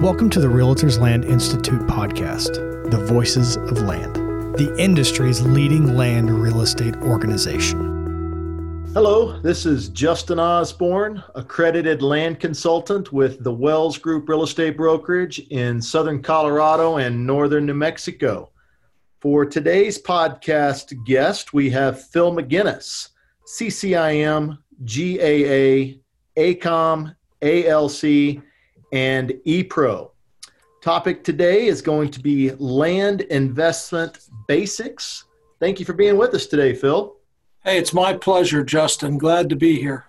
Welcome to the Realtors Land Institute podcast, The Voices of Land, the industry's leading land real estate organization. Hello, this is Justin Osborn, accredited land consultant with the Wells Group Real Estate Brokerage in Southern Colorado and Northern New Mexico. For today's podcast guest, we have Phil McGinnis, CCIM, GAA, ACOM, ALC, and ePro. Topic today is going to be land investment basics. Thank you for being with us today, Phil. Hey, it's my pleasure, Justin. Glad to be here.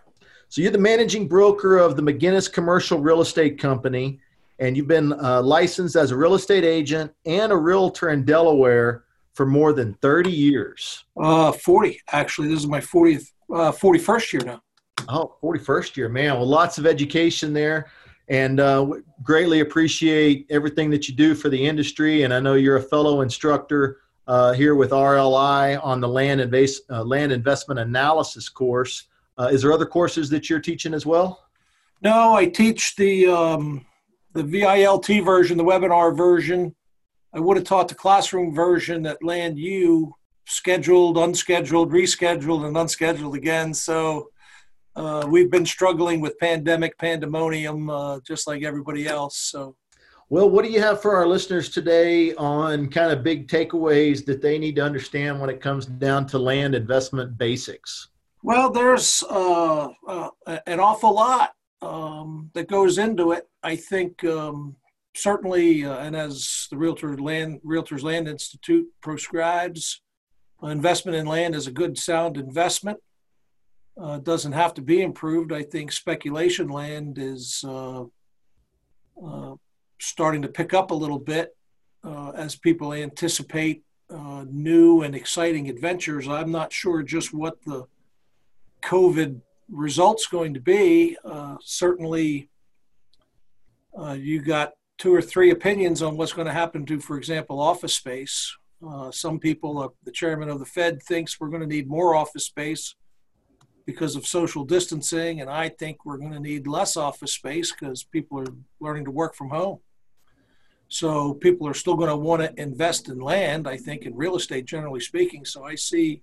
So, you're the managing broker of the McGinnis Commercial Real Estate Company, and you've been uh, licensed as a real estate agent and a realtor in Delaware for more than 30 years. Uh, 40, actually. This is my 40th, uh, 41st year now. Oh, 41st year, man. Well, lots of education there and uh, greatly appreciate everything that you do for the industry. And I know you're a fellow instructor uh, here with RLI on the land, invas- uh, land investment analysis course. Uh, is there other courses that you're teaching as well? No, I teach the um, the VILT version, the webinar version. I would have taught the classroom version at Land U, scheduled, unscheduled, rescheduled, and unscheduled again. So uh, we've been struggling with pandemic pandemonium uh, just like everybody else. So, well, what do you have for our listeners today on kind of big takeaways that they need to understand when it comes down to land investment basics? Well, there's uh, uh an awful lot um, that goes into it. I think um, certainly, uh, and as the Realtor Land Realtors Land Institute prescribes, investment in land is a good, sound investment uh, doesn't have to be improved. I think speculation land is uh, uh, starting to pick up a little bit uh, as people anticipate uh, new and exciting adventures. I'm not sure just what the COVID result's going to be. Uh, certainly, you got two or three opinions on what's going to happen to, for example, office space. some people, the chairman of the Fed thinks we're going to need more office space because of social distancing. And I think we're going to need less office space because people are learning to work from home. So people are still going to want to invest in land, I think, in real estate, generally speaking. So I see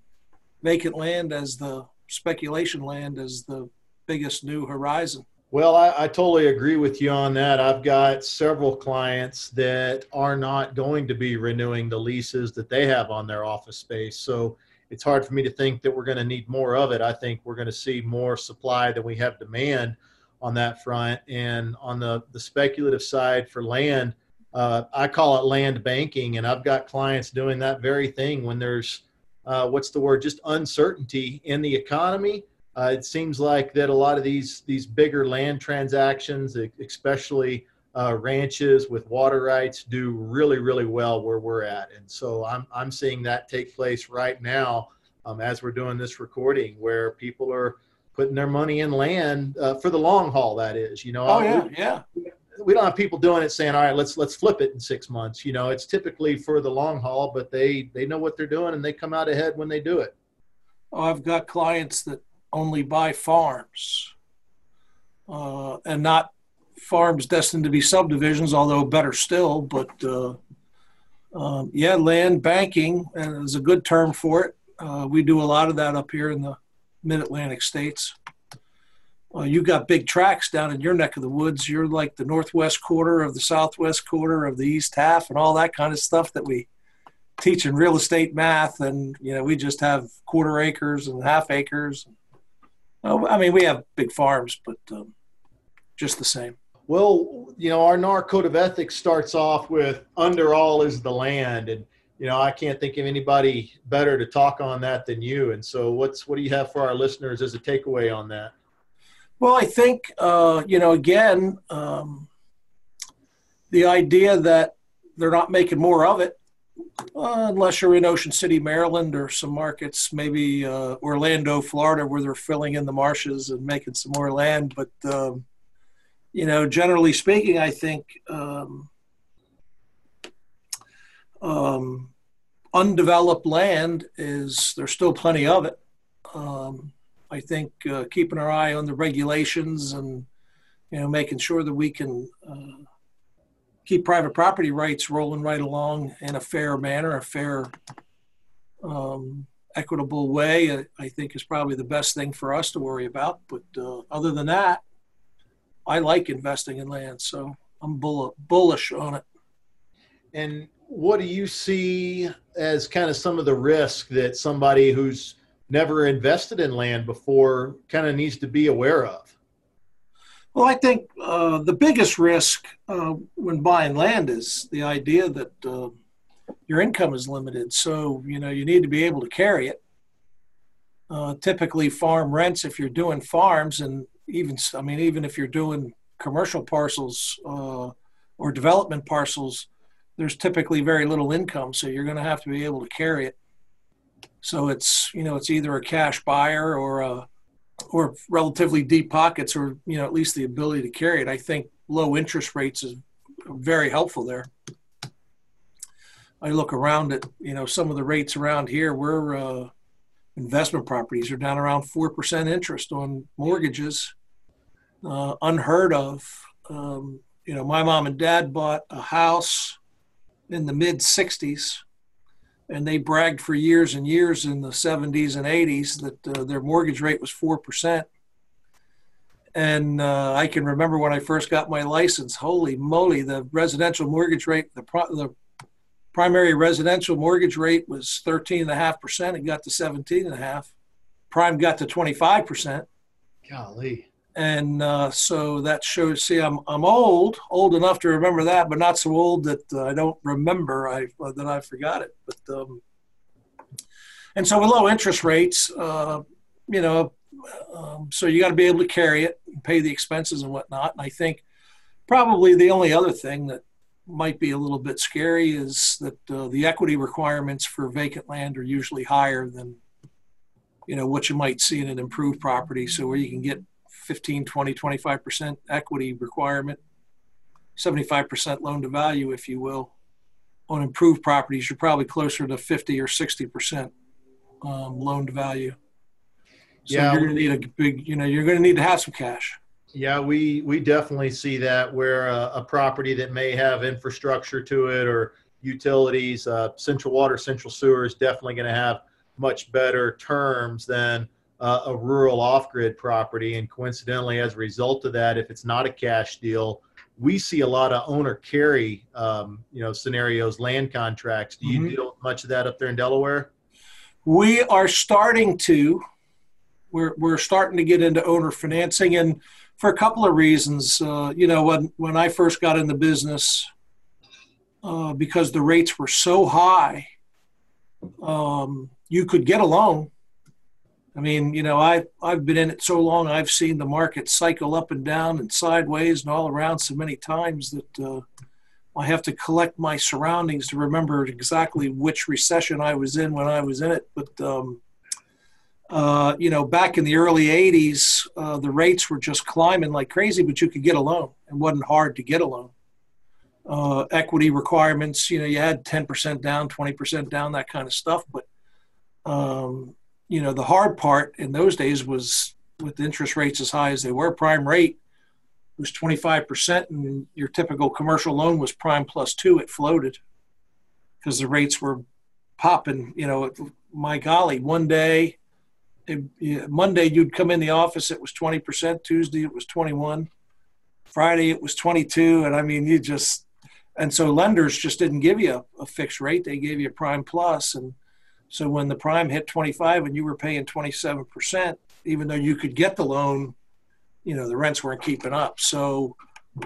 vacant land as the speculation land as the biggest new horizon. Well, I, I, totally agree with you on that. I've got several clients that are not going to be renewing the leases that they have on their office space. So it's hard for me to think that we're going to need more of it. I think we're going to see more supply than we have demand on that front. And on the, the speculative side for land, uh, I call it land banking. And I've got clients doing that very thing when there's, uh, what's the word, just uncertainty in the economy. Uh, it seems like that a lot of these these bigger land transactions, especially uh, ranches with water rights do really, really well where we're at. And so I'm, I'm seeing that take place right now um, as we're doing this recording where people are putting their money in land uh, for the long haul, that is, you know. Oh, yeah, yeah. We don't have people doing it saying, all right, let's, let's flip it in six months. You know, it's typically for the long haul, but they, they know what they're doing and they come out ahead when they do it. Oh, I've got clients that only buy farms uh, and not farms destined to be subdivisions, although better still. But uh, um, yeah, land banking is a good term for it. Uh, we do a lot of that up here in the mid Atlantic states. Uh, you got big tracts down in your neck of the woods. You're like the northwest quarter of the southwest quarter of the east half, and all that kind of stuff that we teach in real estate math. And you know, we just have quarter acres and half acres. I mean, we have big farms, but um, just the same. Well, you know, our NAR code of ethics starts off with under all is the land. And, you know, I can't think of anybody better to talk on that than you. And so what's, what do you have for our listeners as a takeaway on that? Well, I think, uh, you know, again, um, the idea that they're not making more of it, uh, unless you're in Ocean City, Maryland, or some markets, maybe uh, Orlando, Florida, where they're filling in the marshes and making some more land. But, um, you know, generally speaking, I think um, um, undeveloped land is there's still plenty of it. Um, I think uh, keeping our eye on the regulations and you know making sure that we can uh, keep private property rights rolling right along in a fair manner, a fair, um, equitable way, I, think is probably the best thing for us to worry about. But uh, other than that, I like investing in land, so I'm bull- bullish on it. And what do you see as kind of some of the risk that somebody who's never invested in land before kind of needs to be aware of? Well, I think uh, the biggest risk uh, when buying land is the idea that uh, your income is limited. So, you know, you need to be able to carry it. Uh, typically, farm rents, if you're doing farms, and even, I mean, even if you're doing commercial parcels uh, or development parcels, there's typically very little income. So, you're going to have to be able to carry it. So, it's, you know, it's either a cash buyer or a or relatively deep pockets or you know at least the ability to carry it i think low interest rates is very helpful there i look around at you know some of the rates around here where uh, investment properties are down around 4% interest on mortgages uh, unheard of um, you know my mom and dad bought a house in the mid 60s and they bragged for years and years in the 70s and 80s that uh, their mortgage rate was 4%. And uh, I can remember when I first got my license, holy moly, the residential mortgage rate, the, pro- the primary residential mortgage rate was 13.5%. It got to 17.5. Prime got to 25%. Golly and uh, so that shows. See, I'm I'm old, old enough to remember that, but not so old that uh, I don't remember. I uh, that I forgot it. But um, and so with low interest rates, uh, you know, um, so you got to be able to carry it, and pay the expenses and whatnot. And I think probably the only other thing that might be a little bit scary is that uh, the equity requirements for vacant land are usually higher than you know what you might see in an improved property. So where you can get 15, 20, 25% equity requirement, 75% loan to value, if you will. On improved properties, you're probably closer to 50 or 60% um, loan to value. So yeah. you're going to need a big, you know, you're going to need to have some cash. Yeah, we we definitely see that where a, a property that may have infrastructure to it or utilities, uh, central water, central sewer is definitely going to have much better terms than uh, a rural off-grid property. And coincidentally as a result of that if it's not a cash deal we see a lot of owner carry um, you know scenarios land contracts. Do you mm-hmm. deal with much of that up there in delaware? We are starting to. We're, we're starting to get into owner financing and for a couple of reasons uh, you know when, when i first got in the business uh, because the rates were so high um, you could get a loan I mean, you know, I I've been in it so long. I've seen the market cycle up and down and sideways and all around so many times that uh, I have to collect my surroundings to remember exactly which recession I was in when I was in it. But um, uh, you know, back in the early '80s, uh, the rates were just climbing like crazy, but you could get a loan. It wasn't hard to get a loan. Uh, equity requirements, you know, you had 10% down, 20% down, that kind of stuff, but um, you know, the hard part in those days was with interest rates as high as they were, prime rate was 25%, and your typical commercial loan was prime plus two. It floated because the rates were popping. You know, my golly, one day, it, Monday you'd come in the office, it was 20%. Tuesday it was 21. Friday it was 22. And I mean, you just, and so lenders just didn't give you a, a fixed rate. They gave you a prime plus, and so when the prime hit 25 and you were paying 27%, even though you could get the loan, you know, the rents weren't keeping up. So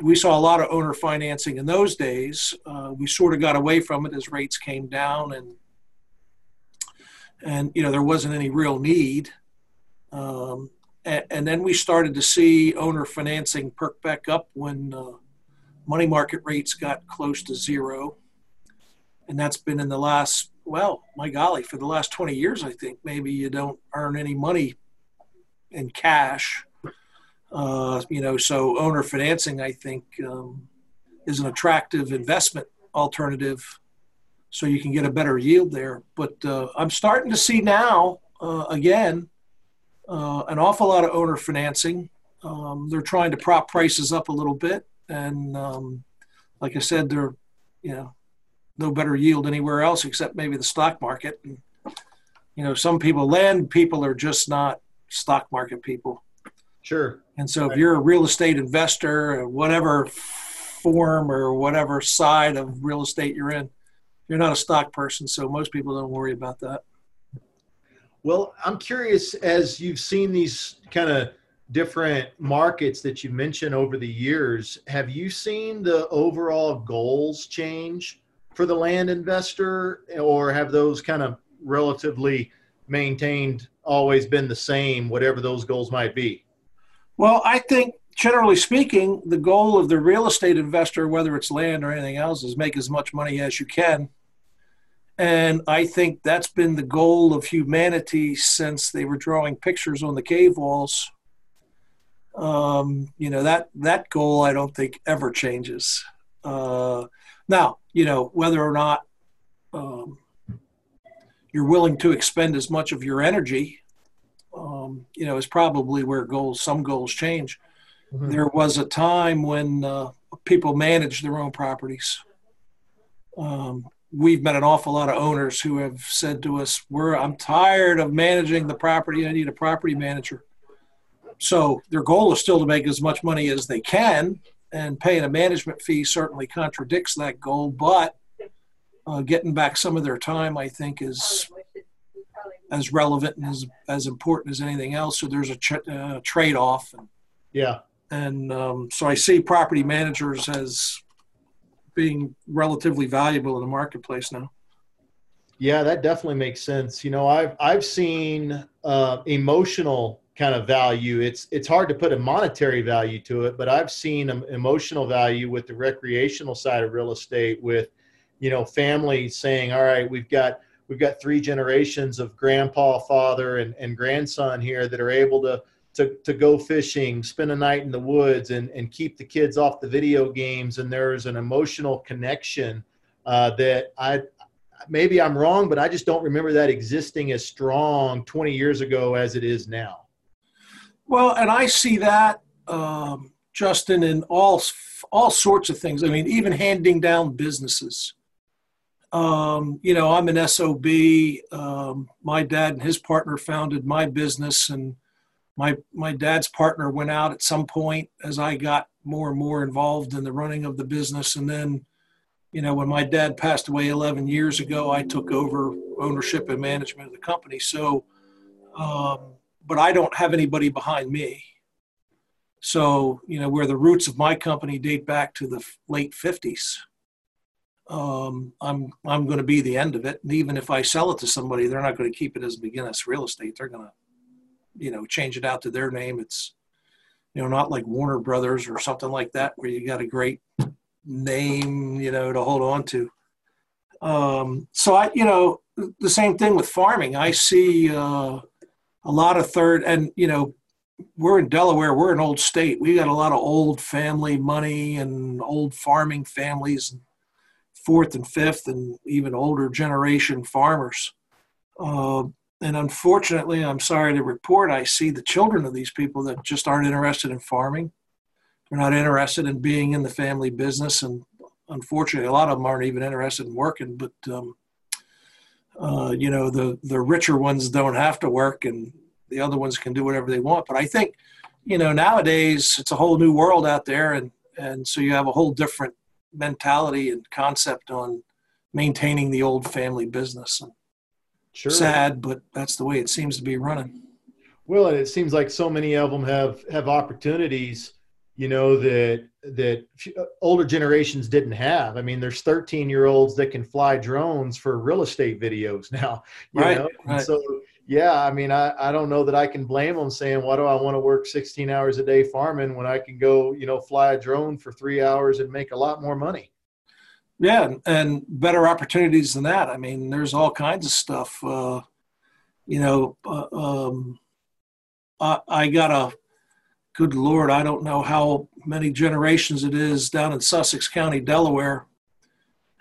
we saw a lot of owner financing in those days. Uh, we sort of got away from it as rates came down and and you know there wasn't any real need. Um, and, and, then we started to see owner financing perk back up when uh, money market rates got close to zero, and that's been in the last well, my golly, for the last 20 years, I think maybe you don't earn any money in cash. Uh, you know, so owner financing, I think, um, is an attractive investment alternative so you can get a better yield there. But uh, I'm starting to see now, uh, again, uh, an awful lot of owner financing. Um, they're trying to prop prices up a little bit. And um, like I said, they're, you know, no better yield anywhere else except maybe the stock market. And, you know, some people, land people are just not stock market people. Sure. And so if you're a real estate investor, whatever form or whatever side of real estate you're in, you're not a stock person. So most people don't worry about that. Well, I'm curious as you've seen these kind of different markets that you mentioned over the years, have you seen the overall goals change for the land investor or have those kind of relatively maintained always been the same whatever those goals might be? Well, I think generally speaking, the goal of the real estate investor, whether it's land or anything else, is make as much money as you can. And I think that's been the goal of humanity since they were drawing pictures on the cave walls. Um, you know that that goal I don't think ever changes. Uh, now, you know whether or not um, you're willing to expend as much of your energy, um, you know, is probably where goals some goals change. Mm-hmm. There was a time when uh, people managed their own properties. Um, we've met an awful lot of owners who have said to us, "We're I'm tired of managing the property. I need a property manager." So their goal is still to make as much money as they can, and paying a management fee certainly contradicts that goal. But uh, getting back some of their time, I think, is as relevant and as, as important as anything else. So there's a tra- uh, trade off. Yeah. And um, so I see property managers as being relatively valuable in the marketplace now. Yeah, that definitely makes sense. You know, I've I've seen uh, emotional kind of value. It's it's hard to put a monetary value to it, but I've seen emotional value with the recreational side of real estate. With you know, families saying, "All right, we've got we've got three generations of grandpa, father, and, and grandson here that are able to to, to go fishing, spend a night in the woods, and, and keep the kids off the video games. And there's an emotional connection uh, that I maybe I'm wrong, but I just don't remember that existing as strong 20 years ago as it is now. Well, and I see that, um, Justin, in all all sorts of things. I mean, even handing down businesses. Um, you know, I'm an SOB. Um, my dad and his partner founded my business, and my my dad's partner went out at some point as I got more and more involved in the running of the business, and then, you know, when my dad passed away 11 years ago, I took over ownership and management of the company. So, um, but I don't have anybody behind me. So, you know, where the roots of my company date back to the late 50s. Um, I'm I'm going to be the end of it, and even if I sell it to somebody, they're not going to keep it as a McGinnis Real Estate. They're going to you know change it out to their name. It's you know not like warner brothers or something like that where you got a great name you know to hold on to. Um, so i you know the same thing with farming. I see uh, a lot of third and you know we're in delaware. We're an old state. We got a lot of old family money and old farming families fourth and fifth and even older generation farmers. Uh, and unfortunately, I'm sorry to report, I see the children of these people that just aren't interested in farming. They're not interested in being in the family business. And unfortunately, a lot of them aren't even interested in working. But, um, uh, you know, the, the richer ones don't have to work and the other ones can do whatever they want. But I think, you know, nowadays it's a whole new world out there. And, and so you have a whole different mentality and concept on maintaining the old family business. And, Sure. Sad, but that's the way it seems to be running. Well, and it seems like so many of them have have opportunities, you know, that that uh, older generations didn't have. I mean, there's 13 year olds that can fly drones for real estate videos now. right. Know? right. So yeah, I mean, I, I don't know that I can blame them saying, why do I want to work 16 hours a day farming when I can go, you know, fly a drone for three hours and make a lot more money? Yeah, and better opportunities than that. I mean, there's all kinds of stuff. Uh, you know, uh, um, I, I got a good lord, I don't know how many generations it is down in Sussex County, Delaware,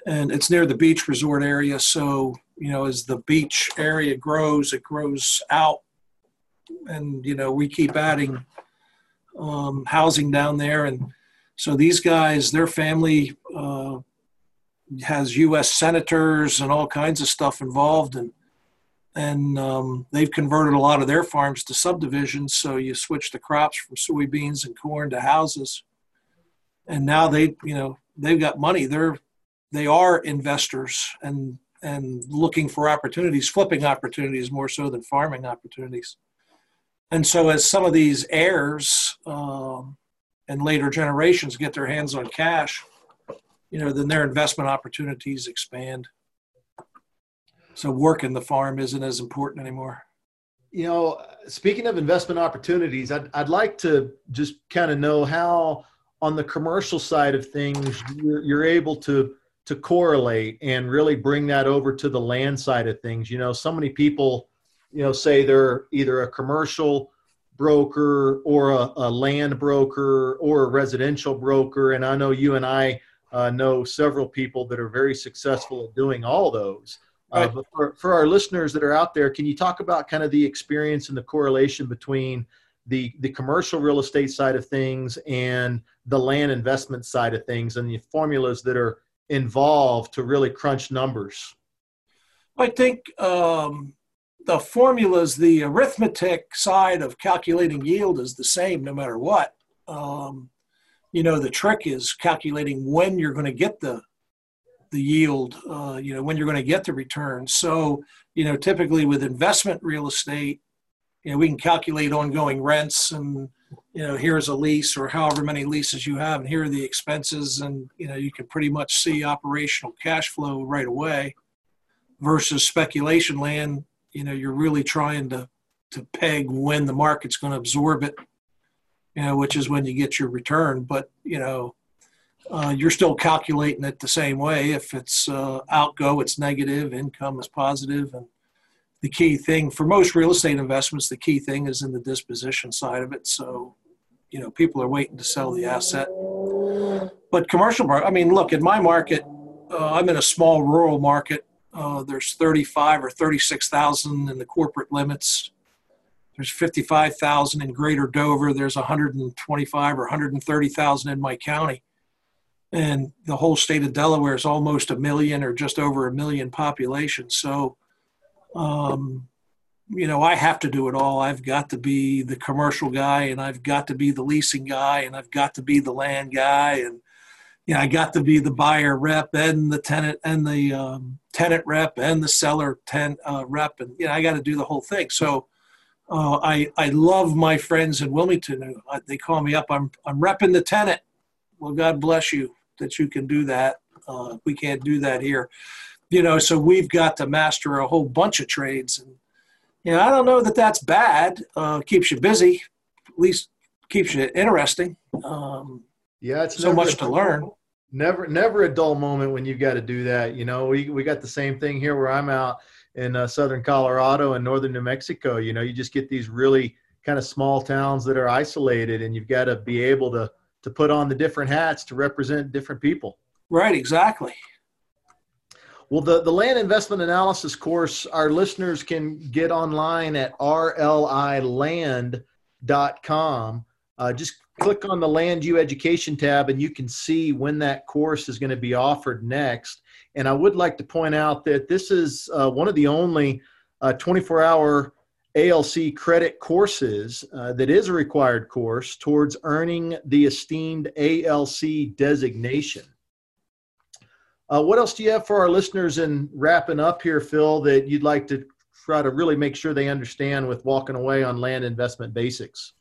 and it's near the beach resort area. So you know, as the beach area grows, it grows out, and you know, we keep adding um, housing down there, and so these guys, their family. Uh, has U.S. senators and all kinds of stuff involved, and and um, they've converted a lot of their farms to subdivisions. So you switch the crops from soybeans and corn to houses, and now they, you know, they've got money. They're they are investors and and looking for opportunities, flipping opportunities more so than farming opportunities. And so, as some of these heirs um, and later generations get their hands on cash, you know, then their investment opportunities expand. So, working the farm isn't as important anymore. You know, speaking of investment opportunities, I'd, I'd like to just kind of know how, on the commercial side of things, you're, you're able to to correlate and really bring that over to the land side of things. You know, so many people, you know, say they're either a commercial broker or a, a land broker or a residential broker. And I know you and I uh, know several people that are very successful at doing all those. Uh, but for, for our listeners that are out there, can you talk about kind of the experience and the correlation between the, the commercial real estate side of things and the land investment side of things and the formulas that are involved to really crunch numbers? I think um, the formulas, the arithmetic side of calculating yield is the same no matter what. Um, you know, the trick is calculating when you're going to get the the yield, uh, you know, when you're going to get the return. So, you know, typically with investment real estate, you know, we can calculate ongoing rents and you know, here's a lease or however many leases you have, and here are the expenses, and you know, you can pretty much see operational cash flow right away. Versus speculation land, you know, you're really trying to to peg when the market's going to absorb it, you know, which is when you get your return. But you know, uh, you're still calculating it the same way. If it's uh, outgo, it's negative. Income is positive, and the key thing for most real estate investments, the key thing is in the disposition side of it. So, you know, people are waiting to sell the asset. But commercial, market, I mean, look, in my market, uh, I'm in a small rural market. Uh, there's 35 or 36,000 in the corporate limits. There's 55,000 in Greater Dover. There's 125 or 130,000 in my county. And the whole state of Delaware is almost a million or just over a million population. So, um, you know, I have to do it all. I've got to be the commercial guy, and I've got to be the leasing guy, and I've got to be the land guy, and you know, I got to be the buyer rep and the tenant and the um, tenant rep and the seller ten uh, rep, and you know, I got to do the whole thing. So. Uh, I I love my friends in Wilmington. Uh, they call me up. I'm I'm repping the tenant. Well, God bless you that you can do that. Uh, we can't do that here you know, so we've got to master a whole bunch of trades. And, you know, I don't know that that's bad. Uh, keeps you busy, at least keeps you interesting. Um, yeah, it's so much to learn. Never, never a dull moment when you've got to do that. You know, we, we got the same thing here where I'm out in uh, southern Colorado and northern New Mexico. You know, you just get these really kind of small towns that are isolated, and you've got to be able to to put on the different hats to represent different people. Right, exactly. Well, the, the land investment analysis course, our listeners can get online at rliland.com. Uh, just click on the Land U Education tab and you can see when that course is going to be offered next. And I would like to point out that this is uh, one of the only 24 uh, hour ALC credit courses uh, that is a required course towards earning the esteemed ALC designation. Uh, what else do you have for our listeners in wrapping up here, Phil, that you'd like to try to really make sure they understand with walking away on land investment basics?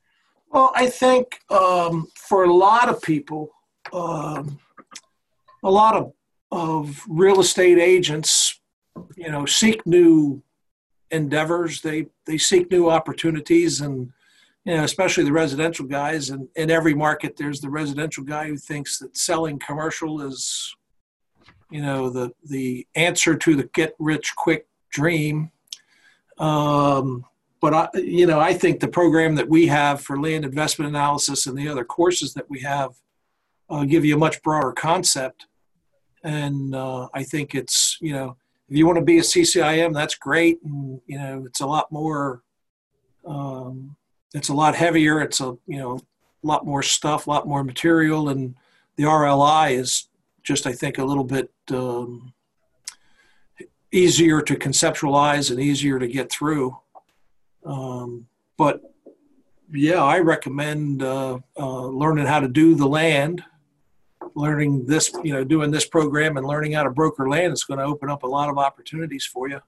Well, I think um, for a lot of people, um, a lot of, of real estate agents, you know, seek new endeavors. They they seek new opportunities, and you know, especially the residential guys. And in every market, there's the residential guy who thinks that selling commercial is you know the the answer to the get rich quick dream um, but I, you know i think the program that we have for land investment analysis and the other courses that we have uh, give you a much broader concept. And uh, i think it's you know if you want to be a ccim that's great. And you know it's a lot more um, it's a lot heavier. It's a you know a lot more stuff a lot more material. And the rli is just I think a little bit um, easier to conceptualize and easier to get through. Um, but yeah, I recommend uh, uh, learning how to do the land, learning this, you know, doing this program and learning how to broker land is going to open up a lot of opportunities for you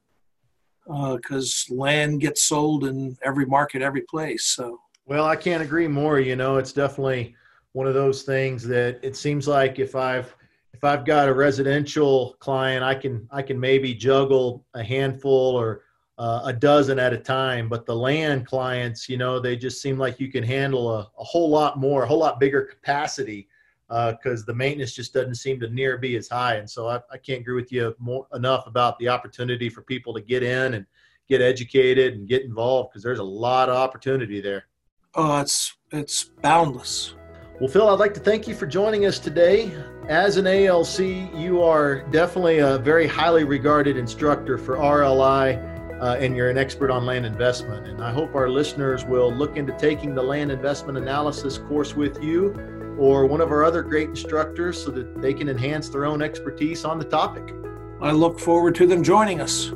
Uh because uh, land gets sold in every market, every place. So, well, I can't agree more. You know, it's definitely one of those things that it seems like if I've if I've got a residential client, I can I can maybe juggle a handful or uh, a dozen at a time. But the land clients, you know, they just seem like you can handle a, a whole lot more, a whole lot bigger capacity because uh, the maintenance just doesn't seem to near be as high. And so I, I can't agree with you more enough about the opportunity for people to get in and get educated and get involved because there's a lot of opportunity there. Oh, it's it's boundless. Well, Phil, I'd like to thank you for joining us today. As an ALC, you are definitely a very highly regarded instructor for RLI, uh, and you're an expert on land investment. And I hope our listeners will look into taking the land investment analysis course with you or one of our other great instructors so that they can enhance their own expertise on the topic. I look forward to them joining us.